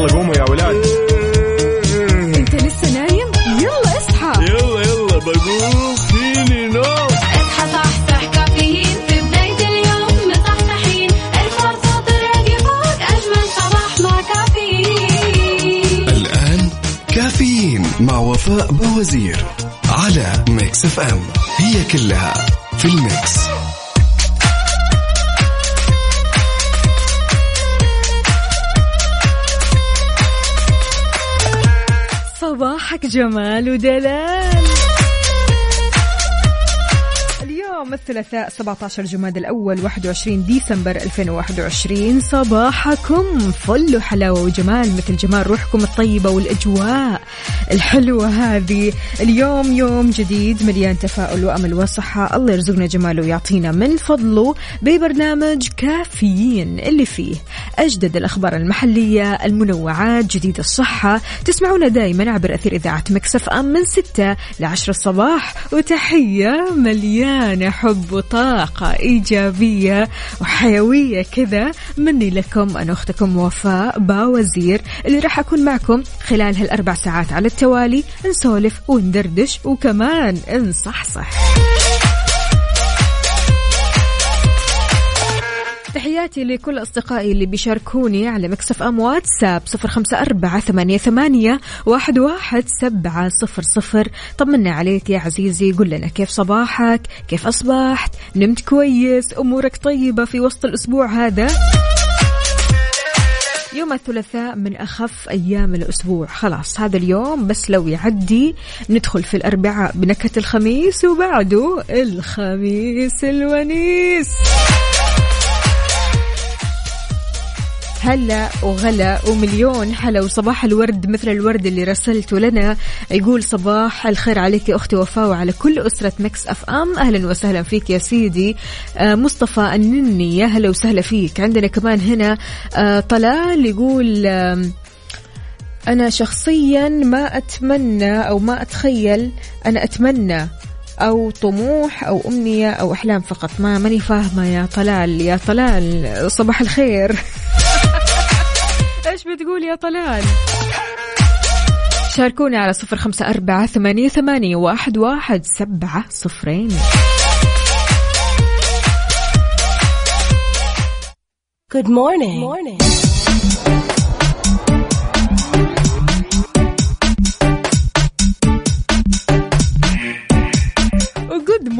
يلا قوموا يا جمال ودلال. الثلاثاء 17 جماد الأول 21 ديسمبر 2021 صباحكم فل وحلاوة وجمال مثل جمال روحكم الطيبة والأجواء الحلوة هذه. اليوم يوم جديد مليان تفاؤل وأمل وصحة. الله يرزقنا جماله ويعطينا من فضله ببرنامج كافيين اللي فيه أجدد الأخبار المحلية المنوعات جديد الصحة. تسمعونا دائما عبر أثير إذاعة مكسف أم من 6 ل 10 الصباح. وتحية مليانة حب وطاقة إيجابية وحيوية كذا. مني لكم أنا أختكم وفاء باوزير اللي راح أكون معكم خلال هالأربع ساعات على التوالي. نسولف وندردش وكمان نصحصح. تحياتي لكل أصدقائي اللي بيشاركوني على مكسف أم واتساب صفر خمسة أربعة ثمانية, ثمانية واحد, واحد سبعة صفر صفر. طمنا عليك يا عزيزي قل لنا كيف صباحك؟ كيف أصبحت؟ نمت كويس؟ أمورك طيبة في وسط الأسبوع هذا؟ يوم الثلاثاء من أخف أيام الأسبوع. خلاص هذا اليوم بس لو يعدي ندخل في الأربعاء بنكهة الخميس وبعده الخميس الونيس. هلا وغلا ومليون حلا وصباح الورد مثل الورد اللي رسلته لنا. يقول صباح الخير عليك يا أختي وفاء وعلى كل أسرة Mix FM. أهلا وسهلا فيك يا سيدي. آه مصطفى النني يا هلا وسهلا فيك. عندنا كمان هنا آه طلال يقول آه أنا شخصيا ما أتمنى أو ما أتخيل أنا أتمنى أو طموح أو أمنية أو أحلام فقط. ما ماني فاهمة يا طلال. يا طلال صباح الخير. إيش بتقول يا طلال شاركونا على صفر خمسة أربعة ثمانية, ثمانية واحد, واحد سبعة صفرين Good morning. Good morning.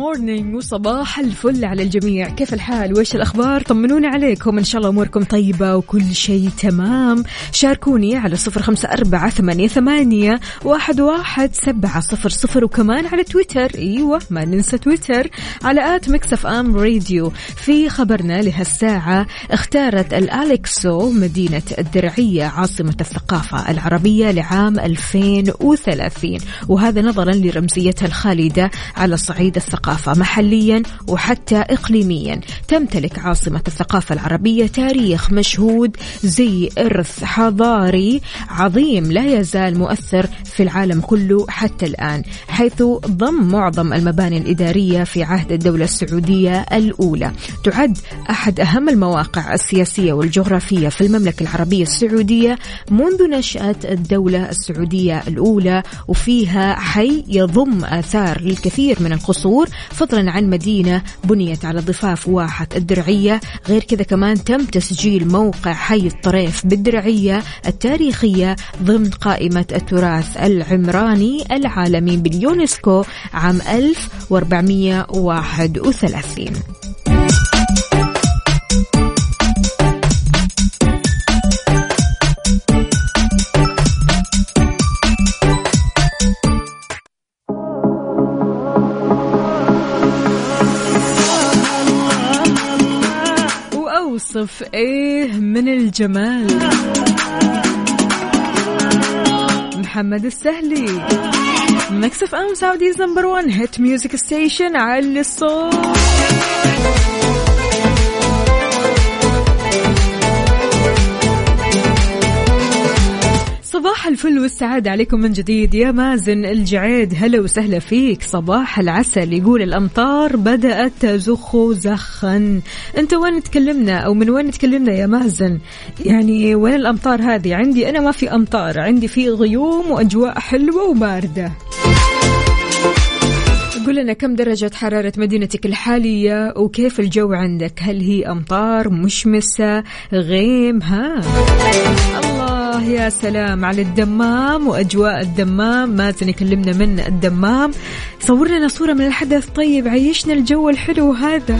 مورنينج وصباح الفل على الجميع. كيف الحال؟ وإيش الأخبار؟ طمنوني عليكم. إن شاء الله أموركم طيبة وكل شيء تمام. شاركوني على صفر خمسة أربعة ثمانية, ثمانية واحد, واحد سبعة صفر صفر وكمان على تويتر. أيوة ما ننسى تويتر. على at Mix FM Radio. في خبرنا لهالساعة اختارت الأليكسو مدينة الدرعية عاصمة الثقافة العربية لعام 2030 وهذا نظرا لرمزيتها الخالدة على صعيد الثقافة. محليا وحتى إقليميا. تمتلك عاصمة الثقافة العربية تاريخ مشهود زي إرث حضاري عظيم لا يزال مؤثر في العالم كله حتى الآن حيث ضم معظم المباني الإدارية في عهد الدولة السعودية الأولى. تعد أحد أهم المواقع السياسية والجغرافية في المملكة العربية السعودية منذ نشأة الدولة السعودية الأولى وفيها حي يضم آثار للكثير من القصور فضلا عن مدينة بنيت على ضفاف واحة الدرعية. غير كذا كمان تم تسجيل موقع حي الطريف بالدرعية التاريخية ضمن قائمة التراث العمراني العالمي باليونسكو عام 1431 وأوصف إيه من الجمال. محمد السهلي. Mix FM Saudi's number 1 hit music station علي الصوت. الفل والسعادة عليكم من جديد يا مازن الجعيد. هلا وسهلا فيك. صباح العسل. يقول الأمطار بدأت تزخ زخا. أنت وين تكلمنا أو من وين تكلمنا يا مازن؟ يعني وين الأمطار هذه؟ عندي أنا ما في أمطار. عندي في غيوم وأجواء حلوة وباردة. قول لنا كم درجة حرارة مدينتك الحالية وكيف الجو عندك؟ هل هي أمطار مشمسة غيم؟ ها. الله. يا سلام على الدمام وأجواء الدمام. مازن يكلمنا من الدمام. صور لنا صورة من الحدث. طيب عيشنا الجو الحلو هذا.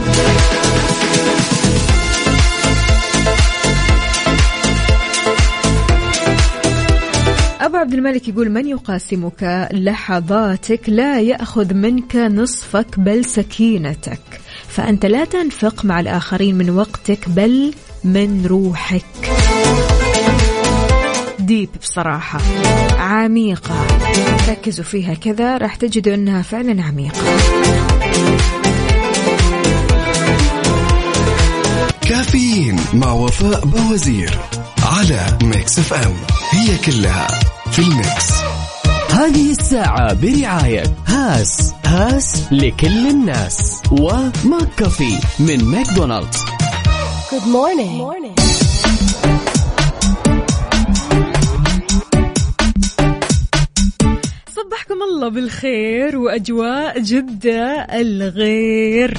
أبو عبد الملك يقول من يقاسمك؟ لحظاتك. لا يأخذ منك نصفك بل سكينتك. فأنت لا تنفق مع الآخرين من وقتك بل من روحك. ديب بصراحة. عميقة. ركزوا فيها كذا راح تجدوا أنها فعلا عميقة. كافيين مع وفاء باوزير على Mix FM. هي كلها في ال Mix. هذه الساعة برعاية هاس. هاس لكل الناس. و McCafé من McDonald's. Good morning. morning. الله بالخير وأجواء جدة الغير.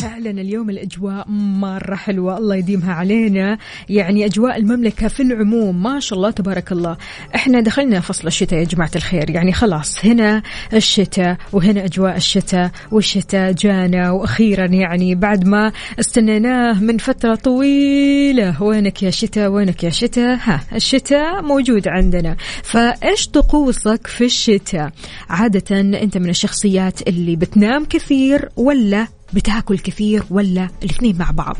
فعلا اليوم الأجواء مرة حلوة. الله يديمها علينا. يعني أجواء المملكة في العموم ما شاء الله تبارك الله. إحنا دخلنا فصل الشتاء يا جماعة الخير. يعني خلاص هنا الشتاء وهنا أجواء الشتاء والشتاء جانا وأخيرا يعني بعد ما استنيناه من فترة طويلة. وينك يا شتاء؟ وينك يا شتاء؟ ها الشتاء موجود عندنا. فإيش طقوسك في الشتاء؟ عادة أنت من الشخصيات اللي بتنام كثير ولا بتاكل كثير ولا الاثنين مع بعض؟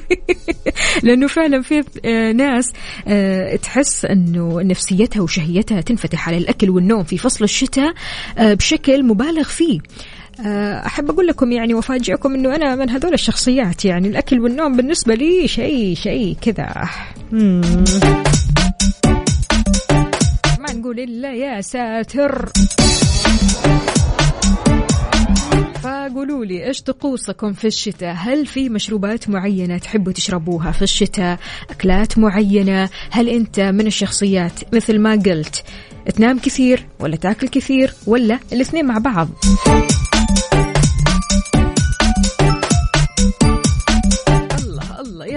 لأنه فعلا في آه، ناس آه، تحس إنه نفسيتها وشهيتها تنفتح على الأكل والنوم في فصل الشتاء آه، بشكل مبالغ فيه. أحب أقول لكم يعني وأفاجئكم إنه أنا من هذول الشخصيات يعني الأكل والنوم بالنسبة لي شيء شيء كذا. ما نقول إلا يا ساتر. لي إيش طقوسكم في الشتاء؟ هل في مشروبات معينة تحبوا تشربوها في الشتاء؟ أكلات معينة؟ هل أنت من الشخصيات مثل ما قلت تنام كثير ولا تاكل كثير ولا الإثنين مع بعض؟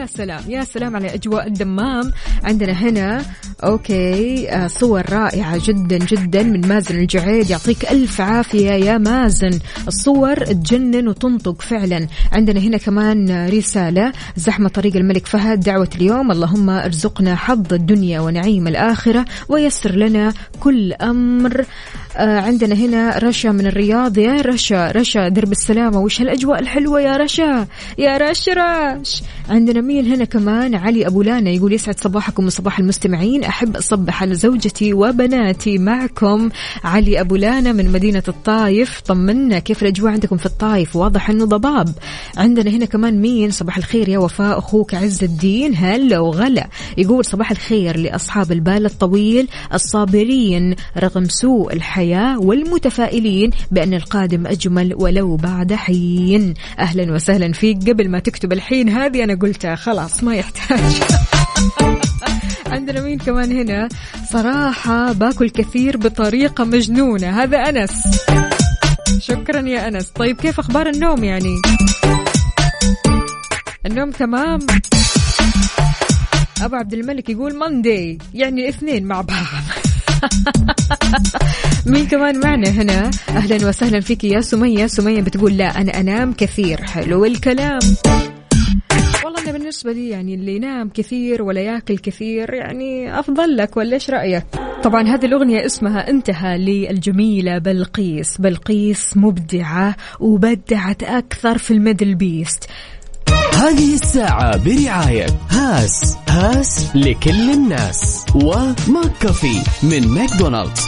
يا سلام يا سلام على أجواء الدمام عندنا هنا. أوكي آه، صور رائعة جدا جدا من مازن الجعيد. يعطيك ألف عافية يا مازن. الصور تجنن وتنطق فعلا. عندنا هنا كمان رسالة زحمة طريق الملك فهد دعوة اليوم. اللهم ارزقنا حظ الدنيا ونعيم الآخرة ويسر لنا كل آه عندنا هنا رشا من الرياض. يا رشا رشا درب السلامة. وش هالأجواء الحلوة يا رشا؟ يا رش رش. عندنا مين هنا كمان؟ علي أبو لانا يقول يسعد صباحكم وصباح المستمعين. أحب أصبح على زوجتي وبناتي معكم. علي أبو لانا من مدينة الطايف. طمنا كيف الأجواء عندكم في الطايف؟ واضح أنه ضباب. عندنا هنا كمان مين؟ صباح الخير يا وفاء. أخوك عز الدين. هلا وغلا. يقول صباح الخير لأصحاب البال الطويل الصابرين رغم سوء الحياة. والمتفائلين بأن القادم أجمل ولو بعد حين. أهلا وسهلا فيك. قبل ما تكتب الحين هذه أنا قلتها. خلاص ما يحتاج. عندنا مين كمان هنا. صراحة باكل كثير بطريقة مجنونة. هذا أنس. شكرا يا أنس. طيب كيف أخبار النوم يعني؟ النوم تمام؟ أبو عبد الملك يقول ماندي يعني اثنين مع بعض. مين كمان معنا هنا؟ أهلا وسهلا فيك يا سمية. سمية بتقول لا أنا أنام كثير. حلو الكلام. والله أنا بالنسبة لي يعني اللي ينام كثير ولا ياكل كثير يعني أفضل لك ولا إيش رأيك؟ طبعا هذه الأغنية اسمها انتهى للجميلة بلقيس. بلقيس مبدعة وبدعت أكثر في ال MDLBeast. هذه الساعة برعاية هاس. هاس لكل الناس. و McCafé من ماكدونالدز.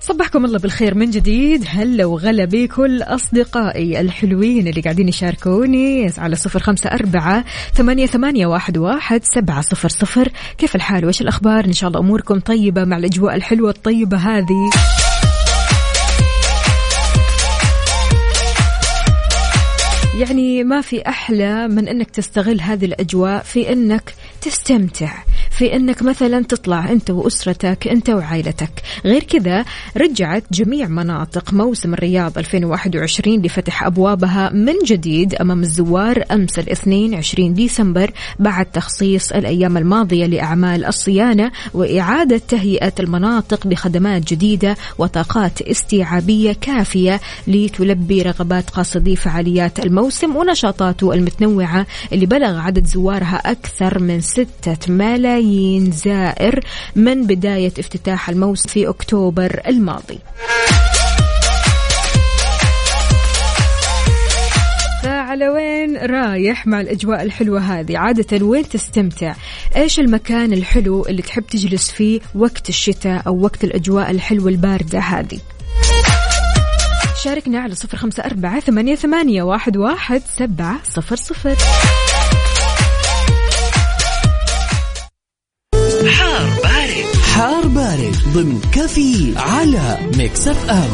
صبحكم الله بالخير من جديد. هلا وغلا بكل أصدقائي الحلوين اللي قاعدين يشاركوني على صفر خمسة أربعة ثمانية, ثمانية واحد, واحد سبعة صفر صفر. كيف الحال؟ وإيش الأخبار؟ إن شاء الله أموركم طيبة مع الأجواء الحلوة الطيبة هذه. يعني ما في أحلى من أنك تستغل هذه الأجواء في أنك تستمتع. في أنك مثلا تطلع أنت وأسرتك أنت وعائلتك. غير كذا رجعت جميع مناطق موسم الرياض 2021 لفتح أبوابها من جديد أمام الزوار أمس الاثنين 20 ديسمبر بعد تخصيص الأيام الماضية لأعمال الصيانة وإعادة تهيئة المناطق بخدمات جديدة وطاقات استيعابية كافية لتلبي رغبات قاصدي فعاليات الموسم ونشاطاته المتنوعة اللي بلغ عدد زوارها أكثر من ستة ملايين زائر من بداية افتتاح الموسم في أكتوبر الماضي. فعلى وين رايح مع الأجواء الحلوة هذه؟ عادة وين تستمتع؟ إيش المكان الحلو اللي تحب تجلس فيه وقت الشتاء أو وقت الأجواء الحلوة الباردة هذه؟ شاركنا على صفر خمسة أربعة ثمانية, ثمانية واحد, واحد سبعة صفر صفر. حار بارد. حار بارد ضمن كافيين على Mix FM.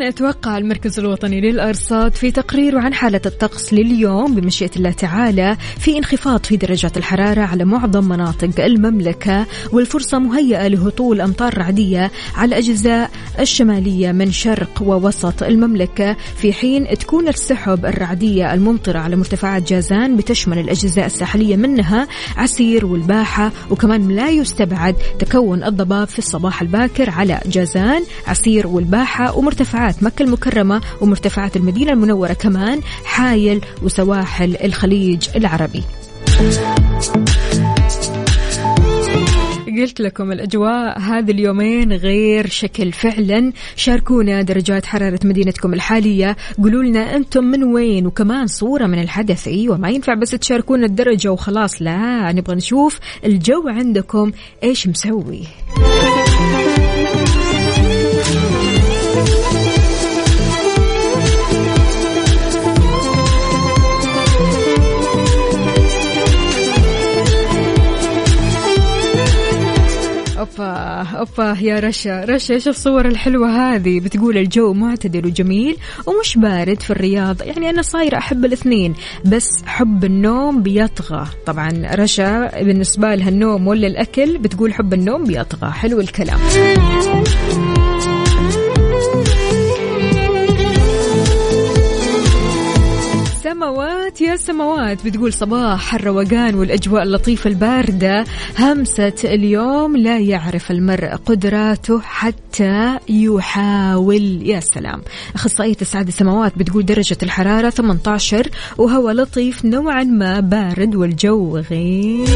إذا أتوقع المركز الوطني للأرصاد في تقريره عن حالة الطقس لليوم بمشيئة الله تعالى في انخفاض في درجات الحرارة على معظم مناطق المملكة والفرصة مهيئة لهطول أمطار رعدية على الأجزاء الشمالية من شرق ووسط المملكة في حين تكون السحب الرعدية الممطرة على مرتفعات جازان بتشمل الأجزاء الساحلية منها عسير والباحة وكمان لا يستبعد تكون الضباب في الصباح الباكر على جازان عسير والباحة ومرتفعات مكة المكرمة ومرتفعات المدينة المنورة كمان حايل وسواحل الخليج العربي. قلت لكم الأجواء هذه اليومين غير شكل. فعلا شاركونا درجات حرارة مدينتكم الحالية. قولوا لنا أنتم من وين وكمان صورة من الحدث. أيوة ما ينفع بس تشاركونا الدرجة وخلاص. لا نبغى نشوف الجو عندكم إيش مسوي. أوبا يا رشا. رشا إيش الصور الحلوة هذه؟ بتقول الجو معتدل وجميل ومش بارد في الرياض. يعني أنا صايرة أحب الاثنين بس حب النوم بيطغى. طبعا رشا بالنسبة لها النوم ولا الأكل بتقول حب النوم بيطغى. حلو الكلام. سماوات يا سماوات بتقول صباح الروقان والأجواء اللطيفة الباردة. همسة اليوم لا يعرف المرء قدراته حتى يحاول. يا سلام. أخصائية السعادة سماوات بتقول درجة الحرارة 18 وهواء لطيف نوعا ما بارد والجو غير.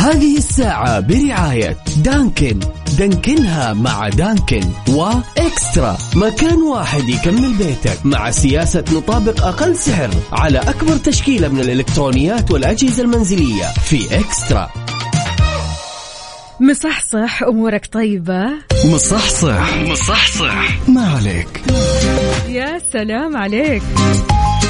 هذه الساعة برعاية دانكن. دانكنها مع دانكن وإكسترا مكان واحد يكمل بيتك مع سياسة نطابق أقل سعر على أكبر تشكيلة من الإلكترونيات والأجهزة المنزلية في إكسترا. مصحصح أمورك طيبة؟ مصحصح. مصحصح. ما عليك. يا سلام عليك.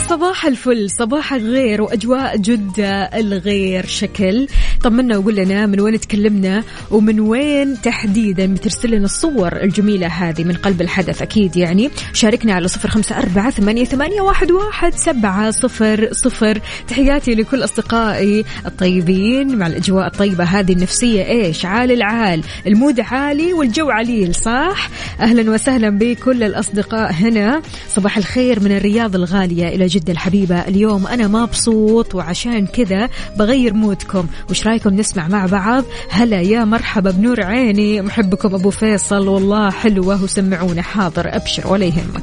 صباح الفل صباح الغير وأجواء جدة الغير شكل. طمنا وقول لنا من وين تكلمنا ومن وين تحديدا بترسل لنا الصور الجميلة هذه من قلب الحدث أكيد يعني. شاركنا على صفر خمسة أربعة ثمانية, ثمانية واحد, واحد سبعة صفر صفر. تحياتي لكل أصدقائي الطيبين مع الأجواء الطيبة هذه النفسية. إيش؟ عال العال. المود عالي والجو عليل صح؟ أهلا وسهلا بكل الأصدقاء هنا. صباح الخير من الرياض الغالية إلى جدة الحبيبة. اليوم أنا مبسوط وعشان كذا بغير mood كم. وش رايكم نسمع مع بعض. هلا يا مرحبا بنور عيني. محبكم أبو فيصل. والله حلوة وسمعونا حاضر أبشر ولا يهمك.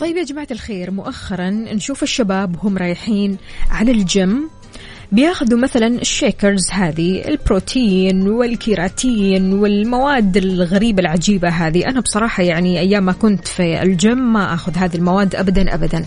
طيب يا جماعة الخير مؤخرا نشوف الشباب وهم رايحين على الجيم. بياخذوا مثلا ال shakers هذه البروتين والكرياتين والمواد الغريبة العجيبة هذه. أنا بصراحة يعني أيام ما كنت في الجيم ما أخذ هذه المواد أبدا أبدا.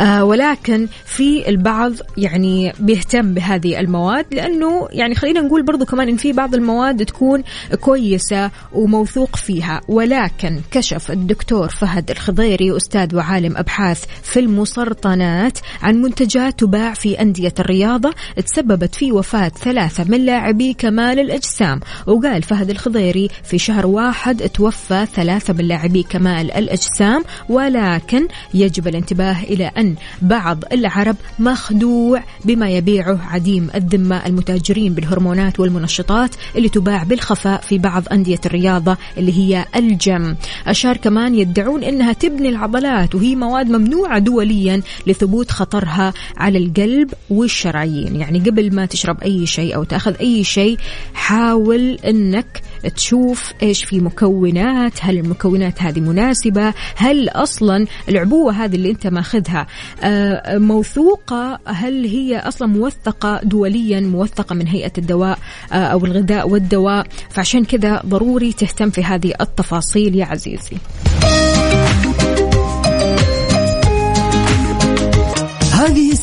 آه ولكن في البعض يعني بيهتم بهذه المواد لأنه يعني خلينا نقول برضو كمان إن في بعض المواد تكون كويسة وموثوق فيها. ولكن كشف الدكتور فهد الخضيري أستاذ وعالم أبحاث في المسرطنات عن منتجات تباع في أندية الرياضة تسببت في وفاة ثلاثة من لاعبي كمال الأجسام. وقال فهد الخضيري في شهر واحد توفى ثلاثة من لاعبي كمال الأجسام ولكن يجب الانتباه إلى أن بعض العرب مخدوع بما يبيعه عديم الذمة المتاجرين بالهرمونات والمنشطات اللي تباع بالخفاء في بعض أندية الرياضة اللي هي الجيم. أشار كمان يدعون أنها تبني العضلات وهي مواد ممنوعة دوليا لثبوت خطرها على القلب والشرايين. يعني قبل ما تشرب أي شيء أو تأخذ أي شيء حاول أنك تشوف إيش في مكونات هل المكونات هذه مناسبة هل أصلا العبوة هذه اللي أنت ماخذها آه، موثوقة هل هي أصلا موثقة دوليا موثقة من هيئة الدواء آه، أو الغذاء والدواء. فعشان كذا ضروري تهتم في هذه التفاصيل يا عزيزي.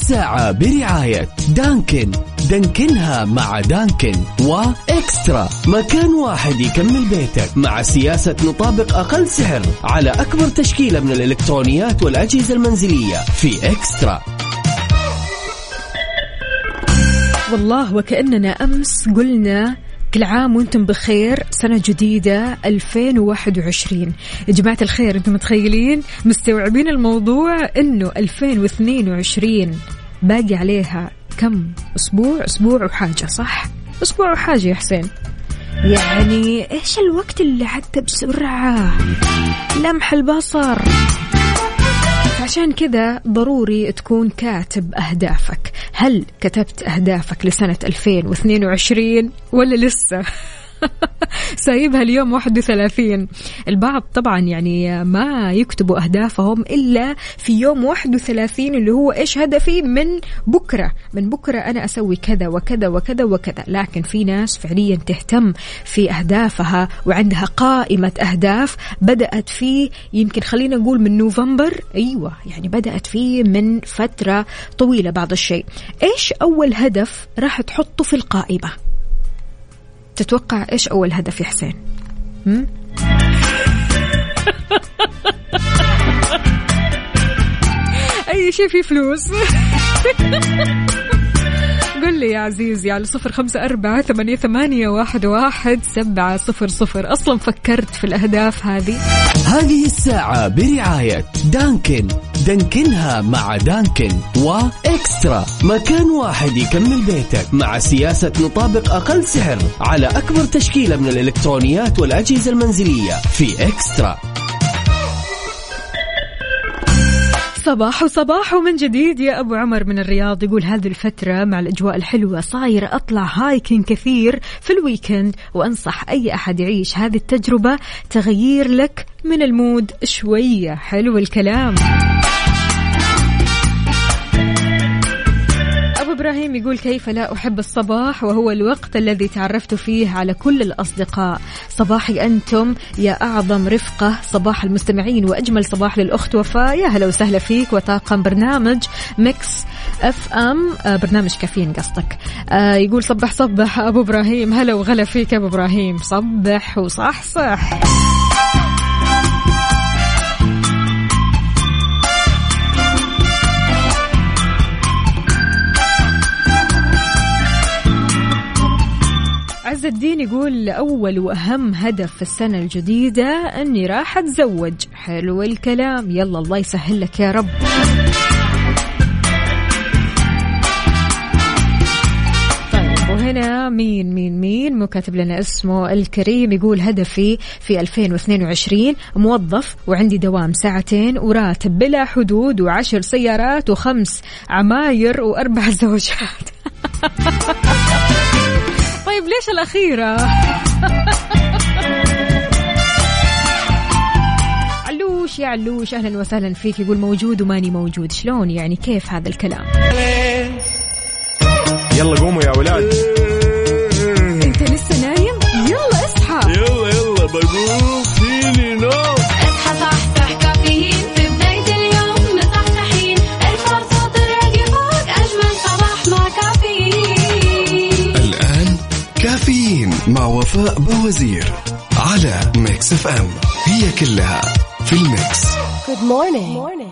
الساعة برعاية دانكن. دانكنها مع دانكن وإكسترا. مكان واحد يكمل بيتك مع سياسة نطابق أقل سعر على أكبر تشكيلة من الإلكترونيات والأجهزة المنزلية في إكسترا. والله وكأننا أمس قلنا كل عام وأنتم بخير. سنة جديدة 2021 يا جماعة الخير أنتم متخيلين؟ مستوعبين الموضوع إنه 2022 باقي عليها كم؟ أسبوع؟ أسبوع وحاجة صح؟ أسبوع وحاجة يا حسين. يعني إيش الوقت اللي عدى بسرعة؟ لمح البصر. عشان كذا ضروري تكون كاتب أهدافك هل كتبت أهدافك لسنة 2022 ولا لسه؟ سايبها اليوم 31 البعض طبعا يعني ما يكتبوا أهدافهم إلا في يوم 31 اللي هو إيش هدفي من بكرة. من بكرة أنا أسوي كذا وكذا وكذا وكذا. لكن في ناس فعليا تهتم في أهدافها وعندها قائمة أهداف بدأت فيه يمكن خلينا نقول من نوفمبر. أيوة يعني بدأت فيه من فترة طويلة بعض الشيء. إيش أول هدف راح تحطه في القائمة؟ تتوقع إيش أول هدف يا حسين؟ أي شيء فيه فلوس قل لي يا عزيزي على صفر خمسة أربعة ثمانية, ثمانية واحد, واحد سبعة صفر صفر. أصلا فكرت في الأهداف هذه. هذه الساعة برعاية Dunkin'. دانكنها مع Dunkin' و eXtra مكان واحد يكمل بيتك مع سياسة نطابق أقل سعر على أكبر تشكيلة من الإلكترونيات والأجهزة المنزلية في eXtra. صباح وصباح من جديد يا أبو عمر من الرياض. يقول هذه الفترة مع الأجواء الحلوة صاير أطلع hiking كثير في ال weekend وأنصح أي أحد يعيش هذه التجربة. تغيير لك من ال mood شوية. حلو الكلام. إبراهيم يقول كيف لا أحب الصباح وهو الوقت الذي تعرفت فيه على كل الأصدقاء. صباحي أنتم يا أعظم رفقة صباح المستمعين وأجمل صباح للأخت وفاء يا هلا وسهلا فيك وطاقم برنامج Mix FM آه، برنامج كافيين قصدك. آه، يقول صبح صبح أبو إبراهيم. هلا وغلا فيك أبو إبراهيم. صبح وصح صح. عز الدين يقول أول وأهم هدف في السنة الجديدة أني راح أتزوج. حلو الكلام. يلا الله يسهل لك يا رب. طيب وهنا مين مين مين مو كاتب لنا اسمه الكريم يقول هدفي في 2022 موظف وعندي دوام ساعتين وراتب بلا حدود وعشر سيارات وخمس عماير وأربع زوجات. طيب ليش الأخيرة؟ علوش يا علوش أهلا وسهلا فيك. يقول موجود وماني موجود. شلون يعني؟ كيف هذا الكلام؟ يلا قوموا يا ولاد. انت لسه نايم؟ يلا اصحى. يلا يلا بقوم وفاء باوزير على Mix FM هي كلها في ال Mix Good morning. Morning.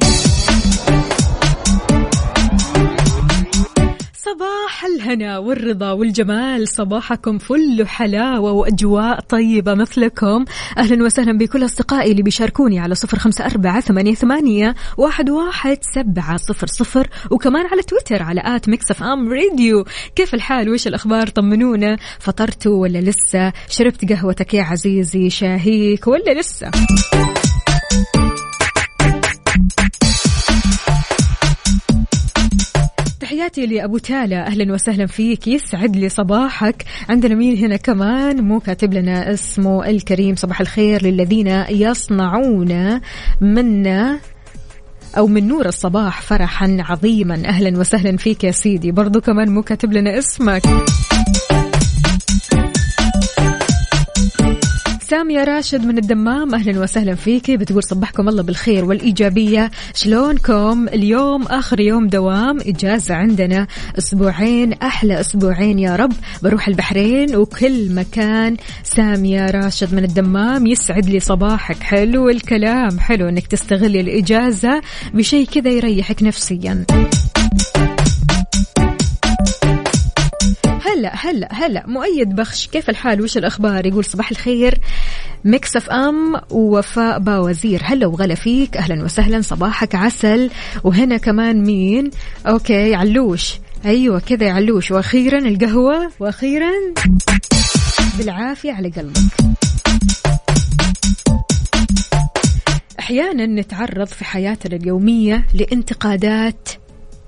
صباح الهنا والرضا والجمال. صباحكم فل حلاوة وأجواء طيبة مثلكم. أهلا وسهلا بكل أصدقائي اللي بيشاركوني على صفر خمسة أربعة ثمانية, ثمانية واحد, واحد سبعة صفر صفر. وكمان على تويتر على at Mix FM Radio. كيف الحال؟ وش الأخبار؟ طمنونا. فطرتوا ولا لسه؟ شربت قهوتك يا عزيزي شاهيك ولا لسه؟ تحياتي لأبو تالا. أهلا وسهلا فيك. يسعد لي صباحك. عندنا مين هنا كمان؟ مو كاتب لنا اسمه الكريم. صباح الخير للذين يصنعون منا أو من نور الصباح فرحا عظيما. أهلا وسهلا فيك يا سيدي. برضو كمان مو كاتب لنا اسمك. سامية راشد من الدمام. أهلا وسهلا فيكي. بتقول صبحكم الله بالخير. والإيجابية شلونكم؟ اليوم آخر يوم دوام. إجازة عندنا. أسبوعين. أحلى أسبوعين يا رب. بروح البحرين وكل مكان. سامية راشد من الدمام. يسعد لي صباحك. حلو الكلام. حلو أنك تستغلي الإجازة بشيء كذا يريحك نفسيا. هلا هلا هلا. مؤيد بخش. كيف الحال؟ وش الأخبار؟ يقول صباح الخير. Mix FM ووفاء باوزير. هلا وغلا فيك. أهلا وسهلا. صباحك عسل. وهنا كمان مين؟ okay علوش. أيوه كذا علوش. وأخيرا القهوة. وأخيرا بالعافية على قلبك. أحيانا نتعرض في حياتنا اليومية لانتقادات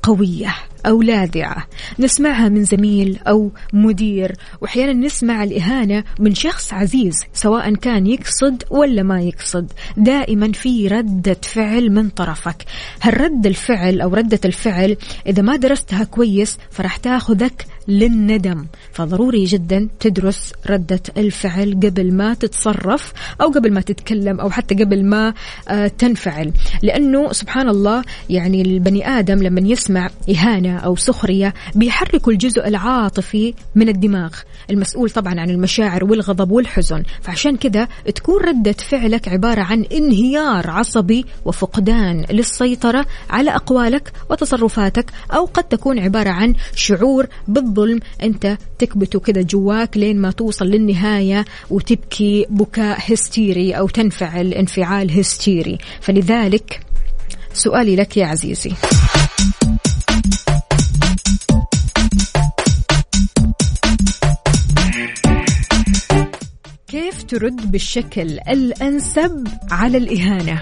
قوية أو لاذعة. نسمعها من زميل أو مدير. وأحيانا نسمع الإهانة من شخص عزيز سواء كان يقصد ولا ما يقصد. دائما في ردة فعل من طرفك. هالرد الفعل أو ردة الفعل إذا ما درستها كويس فراح تاخذك للندم. فضروري جدا تدرس ردة الفعل قبل ما تتصرف أو قبل ما تتكلم أو حتى قبل ما آه، تنفعل. لأنه سبحان الله يعني البني آدم لما يسمع إهانة أو سخرية بيحركوا الجزء العاطفي من الدماغ المسؤول طبعا عن المشاعر والغضب والحزن. فعشان كذا تكون ردة فعلك عبارة عن انهيار عصبي وفقدان للسيطرة على أقوالك وتصرفاتك أو قد تكون عبارة عن شعور بالظلم أنت تكبته كذا جواك لين ما توصل للنهاية وتبكي بكاء هستيري أو تنفعل انفعال هستيري فلذلك سؤالي لك يا عزيزي كيف ترد بالشكل الأنسب على الإهانة؟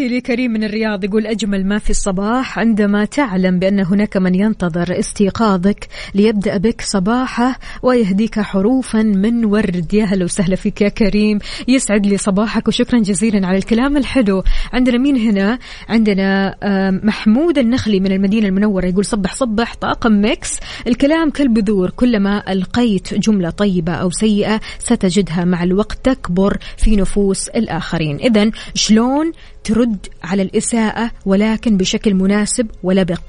تحياتي لكريم من الرياض يقول أجمل ما في الصباح عندما تعلم بأن هناك من ينتظر استيقاظك ليبدأ بك صباحه ويهديك حروفا من ورد. يا هلا وسهلا فيك يا كريم. يسعد لي صباحك وشكرا جزيلا على الكلام الحلو. عندنا مين هنا؟ عندنا آم، محمود النخلي من المدينة المنورة يقول صبح صبح طاقم ميكس. الكلام كالبذور. كلما ألقيت جملة طيبة أو سيئة ستجدها مع الوقت تكبر في نفوس الآخرين. إذا شلون ترد على الإساءة ولكن بشكل مناسب ولبق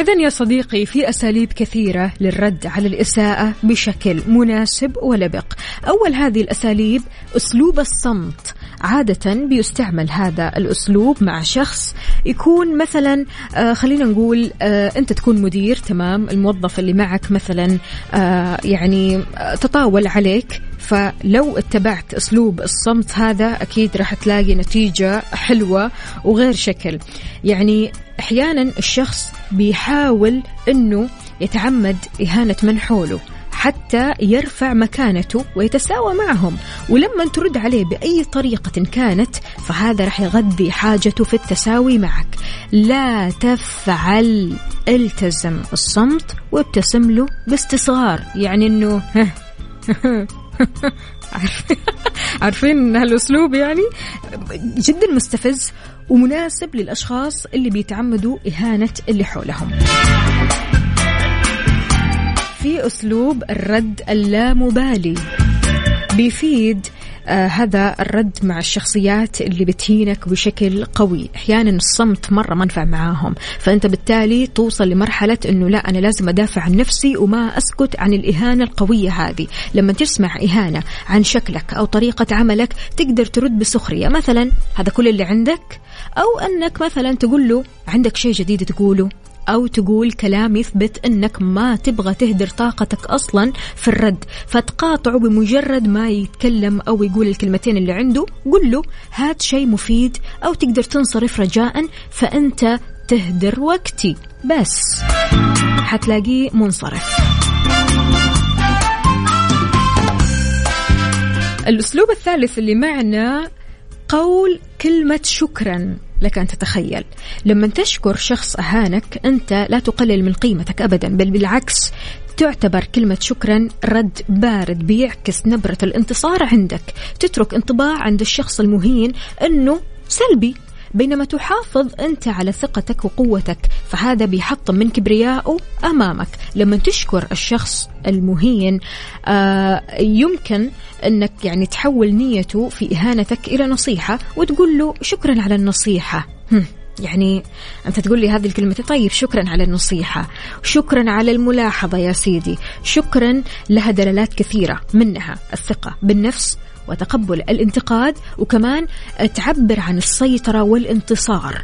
إذا يا صديقي في أساليب كثيرة للرد على الإساءة بشكل مناسب ولبق. أول هذه الأساليب أسلوب الصمت. عادة بيستعمل هذا الأسلوب مع شخص يكون مثلا آه خلينا نقول آه أنت تكون مدير تمام؟ الموظف اللي معك مثلا آه يعني تطاول عليك. فلو اتبعت أسلوب الصمت هذا أكيد راح تلاقي نتيجة حلوة وغير شكل. يعني أحيانا الشخص بيحاول أنه يتعمد إهانة من حوله. حتى يرفع مكانته ويتساوى معهم. ولما ترد عليه بأي طريقة كانت فهذا رح يغذي حاجته في التساوي معك. لا تفعل. التزم الصمت وابتسم له باستصغار. يعني إنه عارفين هالأسلوب يعني؟ جدا مستفز ومناسب للأشخاص اللي بيتعمدوا إهانة اللي حولهم. في أسلوب الرد اللامبالي. بيفيد آه هذا الرد مع الشخصيات اللي بتهينك بشكل قوي. أحيانا الصمت مرة ما نفع معاهم. فأنت بالتالي توصل لمرحلة إنه لا أنا لازم أدافع عن نفسي وما أسكت عن الإهانة القوية هذه. لما تسمع إهانة عن شكلك أو طريقة عملك تقدر ترد بسخرية. مثلا هذا كل اللي عندك؟ أو أنك مثلا تقول له عندك شيء جديد تقوله؟ أو تقول كلام يثبت أنك ما تبغى تهدر طاقتك أصلا في الرد. فتقاطعه بمجرد ما يتكلم أو يقول الكلمتين اللي عنده. قل له هات شيء مفيد أو تقدر تنصرف رجاء فأنت تهدر وقتي. بس. حتلاقيه منصرف. الأسلوب الثالث اللي معنا قول كلمة شكرا. لك أن تتخيل. لما تشكر شخص أهانك أنت لا تقلل من قيمتك أبدا بل بالعكس تعتبر كلمة شكرا رد بارد بيعكس نبرة الانتصار عندك. تترك انطباع عند الشخص المهين أنه سلبي. بينما تحافظ أنت على ثقتك وقوتك فهذا بيحطم من كبريائه أمامك. لما تشكر الشخص المهين آه يمكن أنك يعني تحول نيته في إهانتك إلى نصيحة وتقول له شكرا على النصيحة. يعني أنت تقول لي هذه الكلمة طيب شكرا على النصيحة. شكرا على الملاحظة يا سيدي. شكرا لها دلالات كثيرة منها الثقة بالنفس وتقبل الانتقاد وكمان تعبر عن السيطرة والانتصار.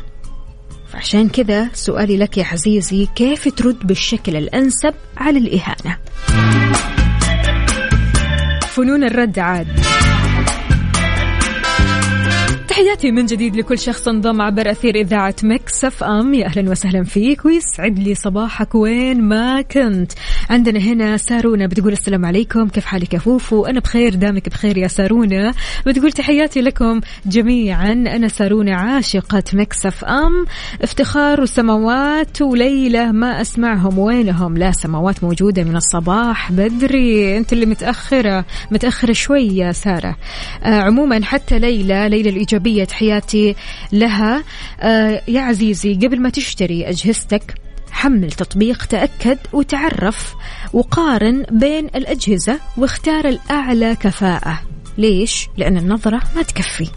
فعشان كذا سؤالي لك يا عزيزي كيف ترد بالشكل الأنسب على الإهانة؟ فنون الرد عاد. تحياتي من جديد لكل شخص انضم عبر أثير إذاعة Mix FM. يا أهلا وسهلا فيك ويسعد لي صباحك. وين ما كنت. عندنا هنا سارونا بتقول السلام عليكم. كيف حالك يا فوفو؟ أنا بخير دامك بخير يا سارونا. بتقول تحياتي لكم جميعا. أنا سارونا عاشقة Mix FM. افتخار وسماوات وليلى ما أسمعهم وينهم. لا سماوات موجودة من الصباح بدري. أنت اللي متأخرة. متأخرة شوي يا سارة. آه عموما حتى ليلى ليلى الإيجابية تحياتي لها. آه يا عزيزي قبل ما تشتري أجهزتك حمل تطبيق تأكد وتعرف وقارن بين الأجهزة واختار الأعلى كفاءة. ليش؟ لأن النظرة ما تكفي.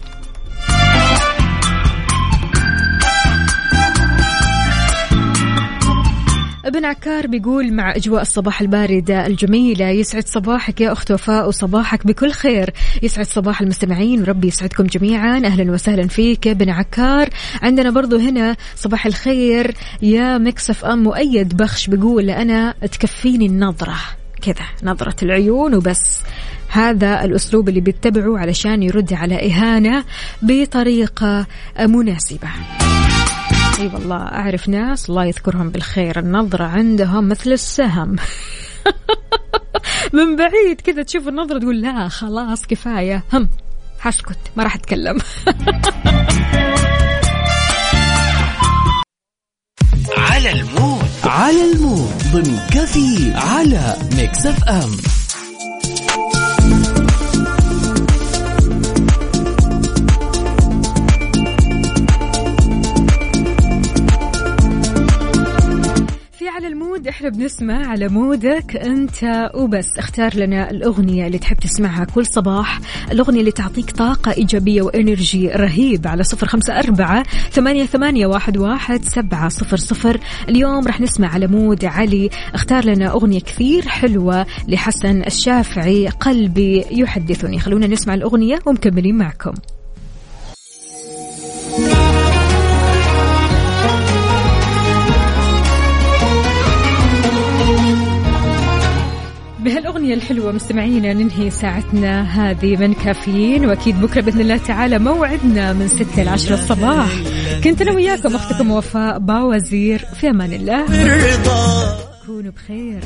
ابن عكار بيقول مع أجواء الصباح الباردة الجميلة يسعد صباحك يا أخت وفاء وصباحك بكل خير. يسعد صباح المستمعين وربي يسعدكم جميعا. أهلا وسهلا فيك يا ابن عكار. عندنا برضو هنا صباح الخير يا Mix FM مؤيد بخش بيقول أنا تكفيني النظرة. كذا نظرة العيون وبس. هذا الأسلوب اللي بيتبعه علشان يرد على إهانة بطريقة مناسبة. اي أيوة والله أعرف ناس الله يذكرهم بالخير. النظرة عندهم مثل السهم. من بعيد كذا تشوف النظرة تقول لا خلاص كفاية. هم حسكت ما راح أتكلم. على ال mood على ال mood ضمن كفي على Mix FM. إحنا بنسمع على mood ك أنت وبس. اختار لنا الأغنية اللي تحب تسمعها كل صباح. الأغنية اللي تعطيك طاقة إيجابية وإنرجي رهيب على صفر خمسة أربعة ثمانية, ثمانية واحد, واحد سبعة صفر صفر. اليوم راح نسمع على مود علي. اختار لنا أغنية كثير حلوة لحسن الشافعي. قلبي يحدثني. خلونا نسمع الأغنية ومكملين معكم. بهالأغنية الأغنية الحلوة مستمعينا ننهي ساعتنا هذه من كافيين وأكيد بكرة بإذن الله تعالى موعدنا من 6 ل 10 الصباح. كنت أنا وياكم أختكم وفاء باوزير في أمان الله. كونوا بخير.